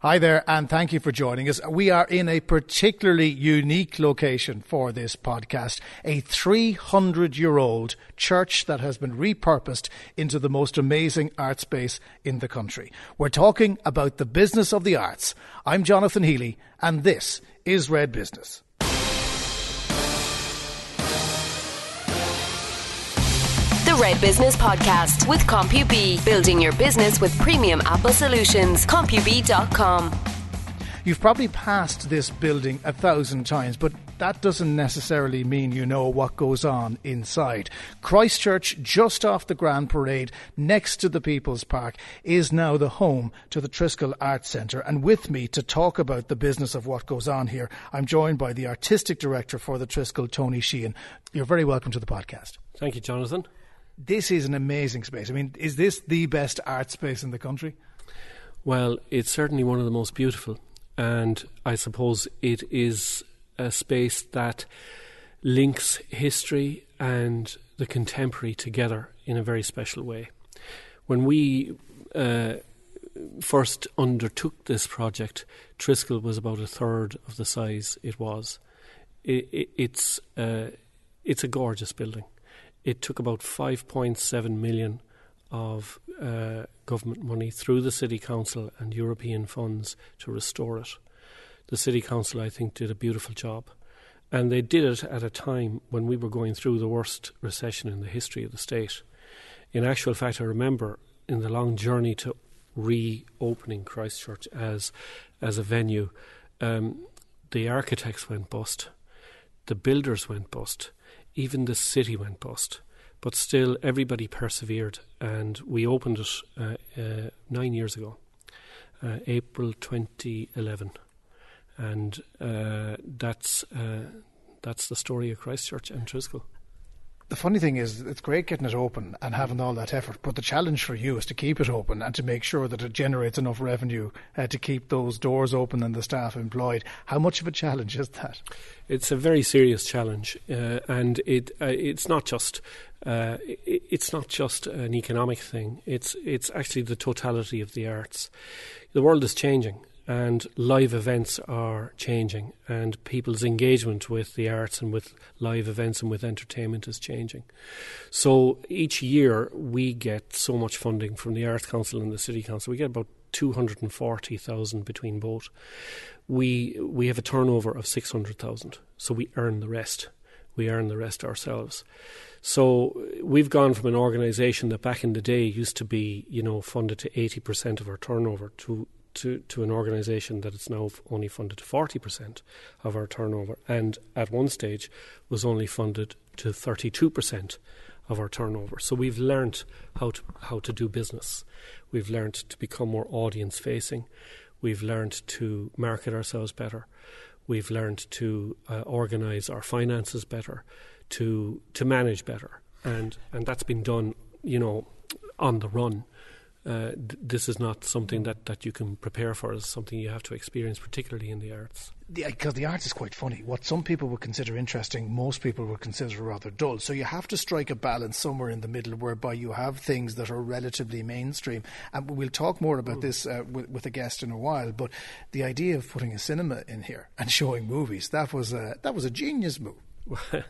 Hi there, and thank you for joining us. We are in a particularly unique location for this podcast a 300 year old church that has been repurposed into the most amazing art space in the country. We're talking about the business of the arts. I'm Jonathan Healy, and this is Red Business. Red Business Podcast with CompuB, building your business with premium Apple solutions. CompuB.com. You've probably passed this building a thousand times, but that doesn't necessarily mean you know what goes on inside. Christchurch, just off the Grand Parade, next to the People's Park, is now the home to the Triskel Arts Centre. And with me to talk about the business of what goes on here, I'm joined by the Artistic Director for the Triskel, Tony Sheehan. You're very welcome to the podcast. Thank you, Jonathan this is an amazing space. I mean, is this the best art space in the country? Well, it's certainly one of the most beautiful, and I suppose it is a space that links history and the contemporary together in a very special way. When we uh, first undertook this project, Triskel was about a third of the size it was. It, it, it's uh, it's a gorgeous building it took about 5.7 million of uh, government money through the City Council and European funds to restore it. The City Council, I think, did a beautiful job. And they did it at a time when we were going through the worst recession in the history of the state. In actual fact, I remember in the long journey to reopening Christchurch as, as a venue, um, the architects went bust, the builders went bust, even the city went bust. But still, everybody persevered, and we opened it uh, uh, nine years ago, uh, April 2011, and uh, that's uh, that's the story of Christchurch and Triskel the funny thing is, it's great getting it open and having all that effort, but the challenge for you is to keep it open and to make sure that it generates enough revenue uh, to keep those doors open and the staff employed. How much of a challenge is that? It's a very serious challenge, uh, and it uh, it's not just uh, it, it's not just an economic thing. It's it's actually the totality of the arts. The world is changing, and live events are changing, and people's engagement with the arts and with live events and with entertainment is changing. So each year we get so much funding from the Arts Council and the City Council. We get about 240,000 between both. We we have a turnover of 600,000, so we earn the rest. We earn the rest ourselves. So we've gone from an organisation that back in the day used to be, you know, funded to 80% of our turnover to to, to an organisation that it's now only funded to 40% of our turnover, and at one stage was only funded to 32% of our turnover. So we've learnt how to, how to do business. We've learnt to become more audience facing. We've learnt to market ourselves better. We've learnt to uh, organise our finances better, to to manage better, and and that's been done, you know, on the run uh, th- this is not something that, that you can prepare for. It's something you have to experience, particularly in the arts. Because the, the arts is quite funny. What some people would consider interesting, most people would consider rather dull. So you have to strike a balance somewhere in the middle, whereby you have things that are relatively mainstream. And we'll talk more about mm. this uh, with, with, a guest in a while. But the idea of putting a cinema in here and showing movies that was a, that was a genius move.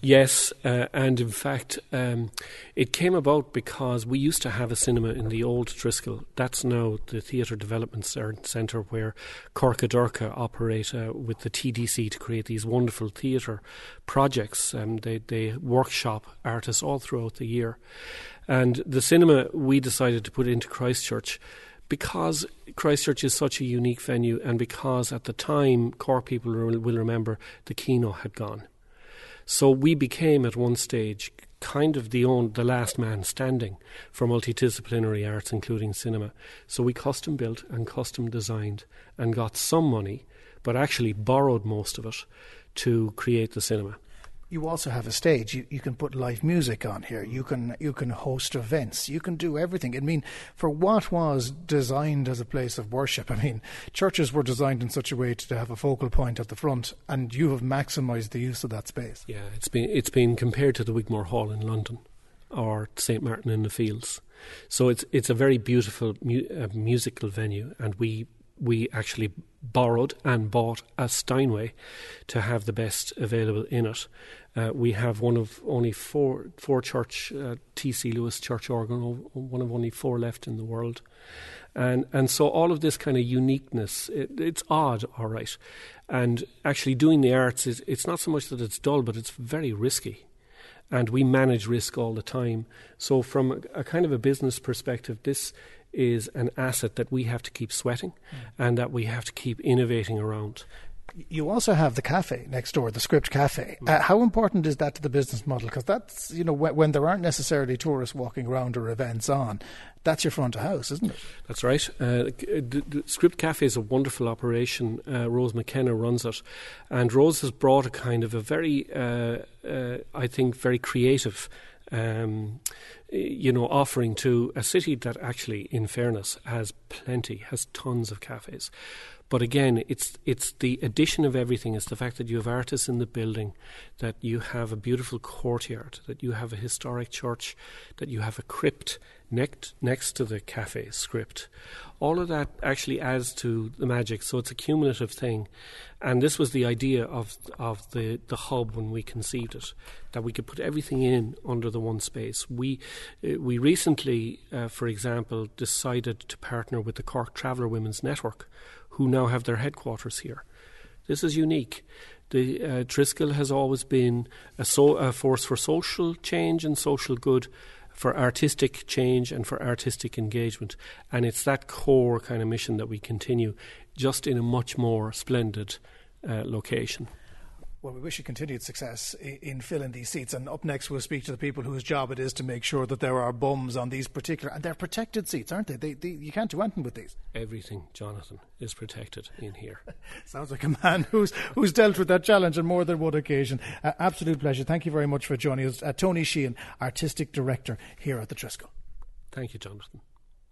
yes, uh, and in fact, um, it came about because we used to have a cinema in the old Triskel. That's now the Theatre Development Centre where Corcadorca operate uh, with the TDC to create these wonderful theatre projects. Um, they, they workshop artists all throughout the year. And the cinema we decided to put into Christchurch because Christchurch is such a unique venue, and because at the time, Cork people will remember the Kino had gone. So we became at one stage kind of the own, the last man standing for multidisciplinary arts, including cinema. So we custom built and custom designed and got some money, but actually borrowed most of it to create the cinema you also have a stage. You, you can put live music on here. You can you can host events. You can do everything. I mean, for what was designed as a place of worship. I mean, churches were designed in such a way to have a focal point at the front, and you have maximised the use of that space. Yeah, it's been it's been compared to the Wigmore Hall in London or St Martin in the Fields. So it's it's a very beautiful mu- uh, musical venue, and we we actually borrowed and bought a Steinway to have the best available in it. Uh, we have one of only four four church uh, T.C. Lewis church organ, one of only four left in the world, and and so all of this kind of uniqueness, it, it's odd, all right, and actually doing the arts is it's not so much that it's dull, but it's very risky and we manage risk all the time. So, from a, a, kind of a business perspective, this is an asset that we have to keep sweating and that we have to keep innovating around. You also have the cafe next door, the Script Cafe. Mm. Uh, how important is that to the business model? Because that's, you know, when, when, there aren't necessarily tourists walking around or events on, that's your front of house, isn't it? That's right. Uh, the, the, Script Cafe is a wonderful operation. Uh, Rose McKenna runs it. And Rose has brought a kind of a very, uh, uh I think, very creative um, you know, offering to a city that actually, in fairness, has plenty, has tons of cafes. But again, it's it's the addition of everything. It's the fact that you have artists in the building, that you have a beautiful courtyard, that you have a historic church, that you have a crypt next next to the cafe script. All of that actually adds to the magic. So it's a cumulative thing, and this was the idea of of the the hub when we conceived it, that we could put everything in under the one space. We we recently, uh, for example, decided to partner with the Cork Traveller Women's Network who now have their headquarters here. This is unique. The uh, Triskel has always been a, so, a force for social change and social good, for artistic change and for artistic engagement. And it's that core kind of mission that we continue, just in a much more splendid uh, location. Well, we wish you continued success in filling these seats. And up next, we'll speak to the people whose job it is to make sure that there are bums on these particular, and they're protected seats, aren't they? they, they you can't do anything with these. Everything, Jonathan, is protected in here. Sounds like a man who's who's dealt with that challenge on more than one occasion. Uh, absolute pleasure. Thank you very much for joining us. Uh, Tony Sheehan, Artistic Director here at the Triskel. Thank you, Jonathan.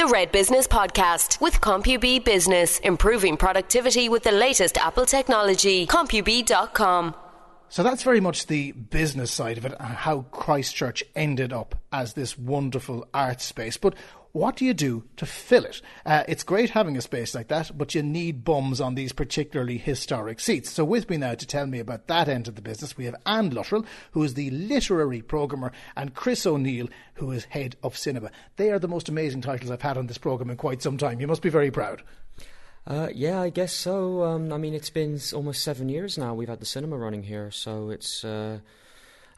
The Red Business Podcast with CompuB Business, improving productivity with the latest Apple technology. CompuB.com. So that's very much the business side of it and how Christchurch ended up as this wonderful art space. But what do you do to fill it? Uh, it's great having a space like that, but you need bums on these particularly historic seats. So, with me now to tell me about that end of the business, we have Anne Luttrell, who is the literary programmer, and Chris O'Neill, who is head of cinema. They are the most amazing titles I've had on this programme in quite some time. You must be very proud. Uh, yeah, I guess so. Um, I mean, it's been almost seven years now we've had the cinema running here, so it's. Uh,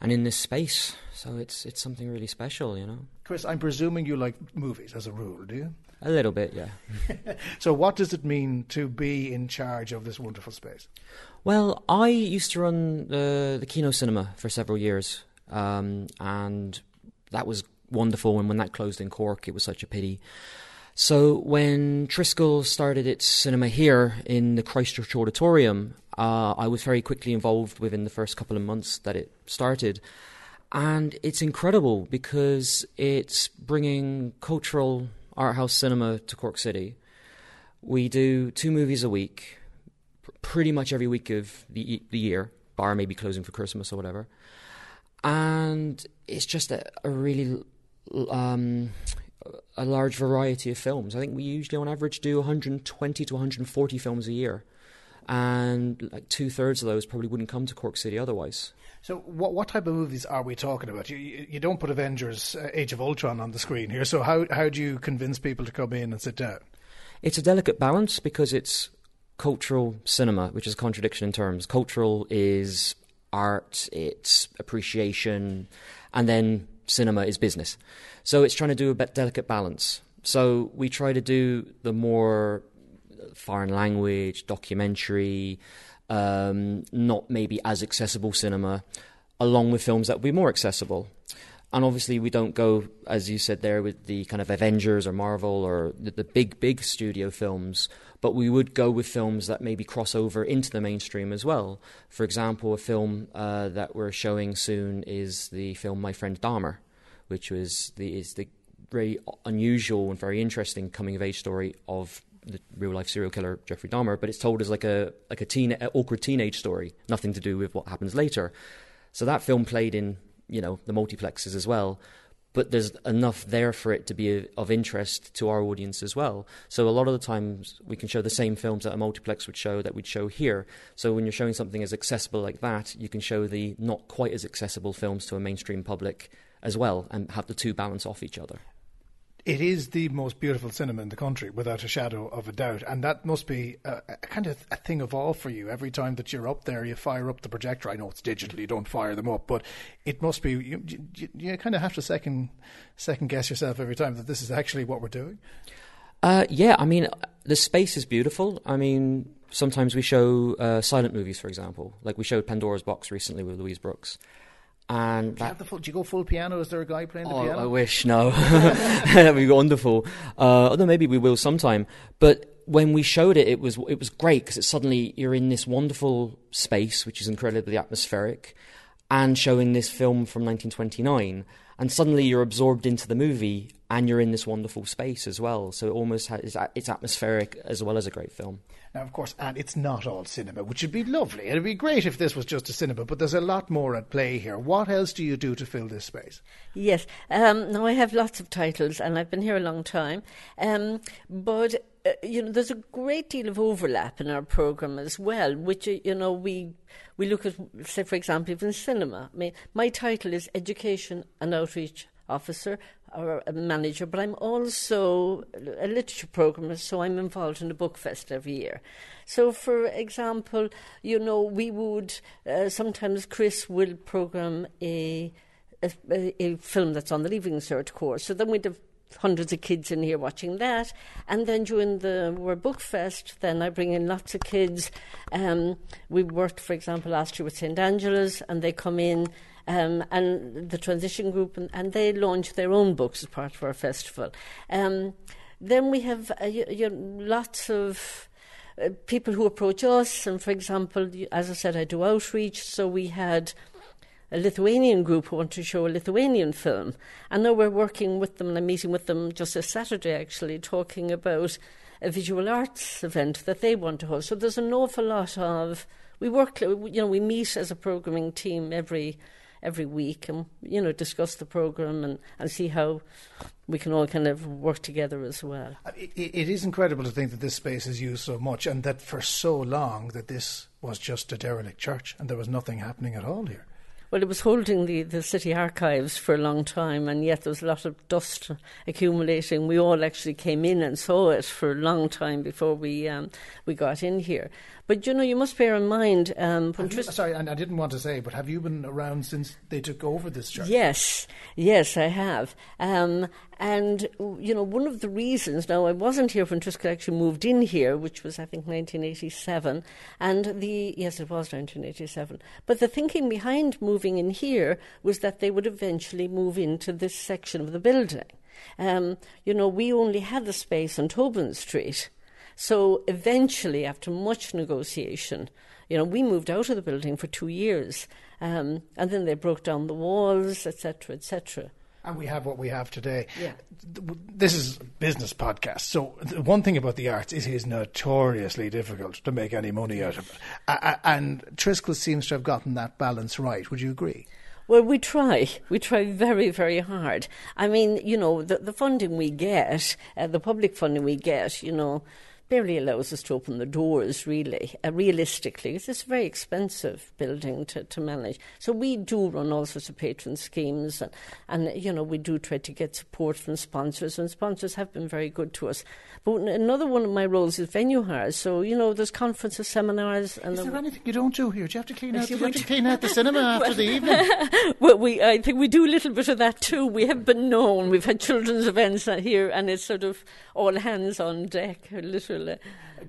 and in this space. So it's it's something really special, you know. Chris, I'm presuming you like movies as a rule, do you? A little bit, yeah. so, what does it mean to be in charge of this wonderful space? Well, I used to run the the Kino Cinema for several years, um, and that was wonderful. And when that closed in Cork, it was such a pity. So when Triskel started its cinema here in the Christchurch Auditorium, uh, I was very quickly involved within the first couple of months that it started. And it's incredible because it's bringing cultural art house cinema to Cork City. We do two movies a week, pr- pretty much every week of the, the year, bar maybe closing for Christmas or whatever. And it's just a, a really um, a large variety of films. I think we usually, on average, do 120 to 140 films a year and like two thirds of those probably wouldn't come to Cork City otherwise. So, what what type of movies are we talking about? You you don't put Avengers: uh, Age of Ultron on the screen here. So, how how do you convince people to come in and sit down? It's a delicate balance because it's cultural cinema, which is a contradiction in terms. Cultural is art, it's appreciation, and then cinema is business. So, it's trying to do a bit delicate balance. So, we try to do the more foreign language, documentary, um, not maybe as accessible cinema, along with films that would be more accessible. And obviously, we don't go, as you said there, with the kind of Avengers or Marvel or the, the big, big studio films, but we would go with films that maybe cross over into the mainstream as well. For example, a film uh, that we're showing soon is the film My Friend Dahmer, which was the, is the very unusual and very interesting coming of age story of the real life serial killer Jeffrey Dahmer, but it's told as like a like a teen awkward teenage story, nothing to do with what happens later. So that film played in you know the multiplexes as well, but there's enough there for it to be of interest to our audience as well. So a lot of the times we can show the same films that a multiplex would show that we'd show here. So when you're showing something as accessible like that, you can show the not quite as accessible films to a mainstream public as well and have the two balance off each other it is the most beautiful cinema in the country, without a shadow of a doubt. And that must be a, a, kind of a thing of awe for you. Every time that you're up there, you fire up the projector. I know it's digital; you don't fire them up, but it must be. You, you, you kind of have to second second guess yourself every time that this is actually what we're doing. Uh, yeah, I mean, the space is beautiful. I mean, sometimes we show uh, silent movies, for example. Like we showed Pandora's Box recently with Louise Brooks. And do you, full, do you, go full piano? Is there a guy playing the oh, piano? I wish no. That'd be wonderful. Uh, although maybe we will sometime. But when we showed it, it was it was great because suddenly you're in this wonderful space, which is incredibly atmospheric, and showing this film from 1929, and suddenly you're absorbed into the movie and you're in this wonderful space as well. So it almost has, it's atmospheric as well as a great film. Now, of course, and it's not all cinema, which would be lovely. It'd be great if this was just a cinema, but there's a lot more at play here. What else do you do to fill this space? Yes. Um, now, I have lots of titles, and I've been here a long time. Um, but uh, you know, there's a great deal of overlap in our program as well, which uh, you know we we look at, say, for example, even cinema. I mean, my title is Education and Outreach Officer or a manager, but I'm also a literature programmer, so I'm involved in the book fest every year. So, for example, you know, we would uh, sometimes Chris will program a, a, a film that's on the Leaving Cert course. So then we'd have hundreds of kids in here watching that. And then during the World Book Fest, then I bring in lots of kids. Um, we worked, for example, last year with St. Angela's, and they come in um, and the transition group, and, and, they launch their own books as part of our festival. Um, then we have uh, you, you lots of uh, people who approach us, and for example, as I said, I do outreach, so we had a Lithuanian group who want to show a Lithuanian film. And now we're working with them, and I'm meeting with them just this Saturday actually, talking about a visual arts event that they want to host. So there's an awful lot of. We work, you know, we meet as a programming team every every week and you know discuss the program and, and see how we can all kind of work together as well. It, it is incredible to think that this space is used so much and that for so long that this was just a derelict church and there was nothing happening at all here. Well, it was holding the, the city archives for a long time, and yet there was a lot of dust accumulating. We all actually came in and saw it for a long time before we um, we got in here. But you know, you must bear in mind. Um, you, sorry, and I didn't want to say, but have you been around since they took over this church? Yes, yes, I have. Um, and you know, one of the reasons. Now, I wasn't here when Triskel actually moved in here, which was I think 1987, and the yes, it was 1987. But the thinking behind moving in here was that they would eventually move into this section of the building. Um, you know, we only had the space on Tobin Street. So eventually, after much negotiation, you know, we moved out of the building for two years, um, and then they broke down the walls, etc., etc. And we have what we have today. Yeah. This is a business podcast. So one thing about the arts is it is notoriously difficult to make any money out of it. And Triskel seems to have gotten that balance right. Would you agree? Well, we try. We try very, very hard. I mean, you know, the, the funding we get, uh, the public funding we get, you know, barely allows us to open the doors, really, uh, realistically. It's a very expensive building to, to manage. So we do run all sorts of patron schemes, and, and, you know, we do try to get support from sponsors, and sponsors have been very good to us. But another one of my roles is venue hires. So, you know, there's conferences, seminars. And is there anything you don't do here? Do you have to clean out, the, you have to clean out the cinema after well, the evening? well, we, I think we do a little bit of that too. We have been known. We've had children's events here, and it's sort of all hands on deck, literally.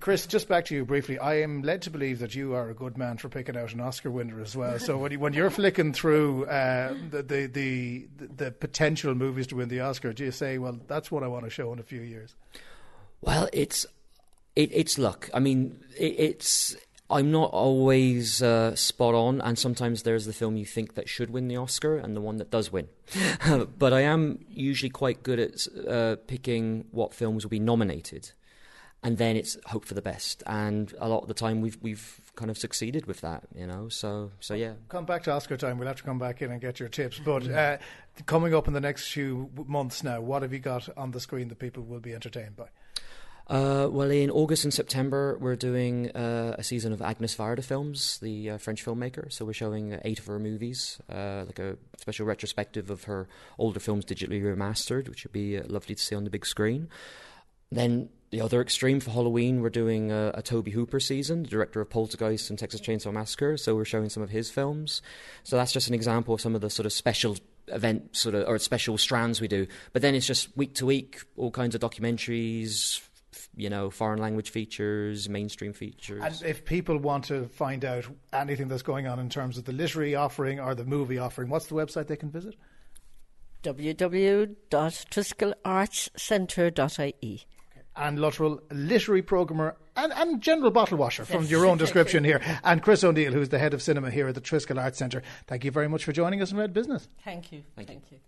Chris, just back to you briefly. I am led to believe that you are a good man for picking out an Oscar winner as well. So when, you, when you're flicking through uh, the, the, the, the potential movies to win the Oscar, do you say, well, that's what I want to show in a few years? Well, it's it, it's luck. I mean, it, it's I'm not always uh, spot on, and sometimes there's the film you think that should win the Oscar and the one that does win. but I am usually quite good at uh, picking what films will be nominated. And then it's hope for the best. And a lot of the time, we've we've kind of succeeded with that, you know. So so yeah. Come back to Oscar time. We'll have to come back in and get your tips. But uh, coming up in the next few months now, what have you got on the screen that people will be entertained by? Uh, well, in August and September, we're doing uh, a season of Agnes Varda films, the uh, French filmmaker. So we're showing eight of her movies, uh, like a special retrospective of her older films digitally remastered, which would be uh, lovely to see on the big screen. Then the other extreme for Halloween, we're doing a, a Tobe Hooper season, the director of Poltergeist and Texas Chainsaw Massacre. So we're showing some of his films. So that's just an example of some of the sort of special event sort of or special strands we do. But then it's just week to week, all kinds of documentaries, you know, foreign language features, mainstream features. And if people want to find out anything that's going on in terms of the literary offering or the movie offering, what's the website they can visit? www.triskelartscentre.ie. Anne Luttrell, literary programmer and, and general bottle washer from your own description here. And Chris O'Neill, who's the head of cinema here at the Triskel Arts Centre. Thank you very much for joining us in Red Business. Thank you. Thank, you.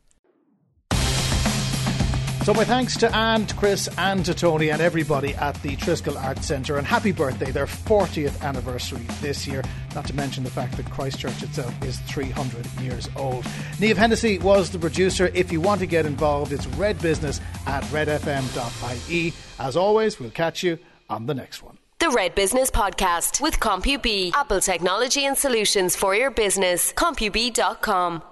So my thanks to Anne, Chris and to Tony and everybody at the Triskel Arts Centre and happy birthday, their 40th anniversary this year, not to mention the fact that Christchurch itself is 300 years old. Neve Hennessy was the producer. If you want to get involved, it's redbusiness at redfm.ie. As always, we'll catch you on the next one. The Red Business Podcast with CompuB, Apple technology and solutions for your business. CompuB.com.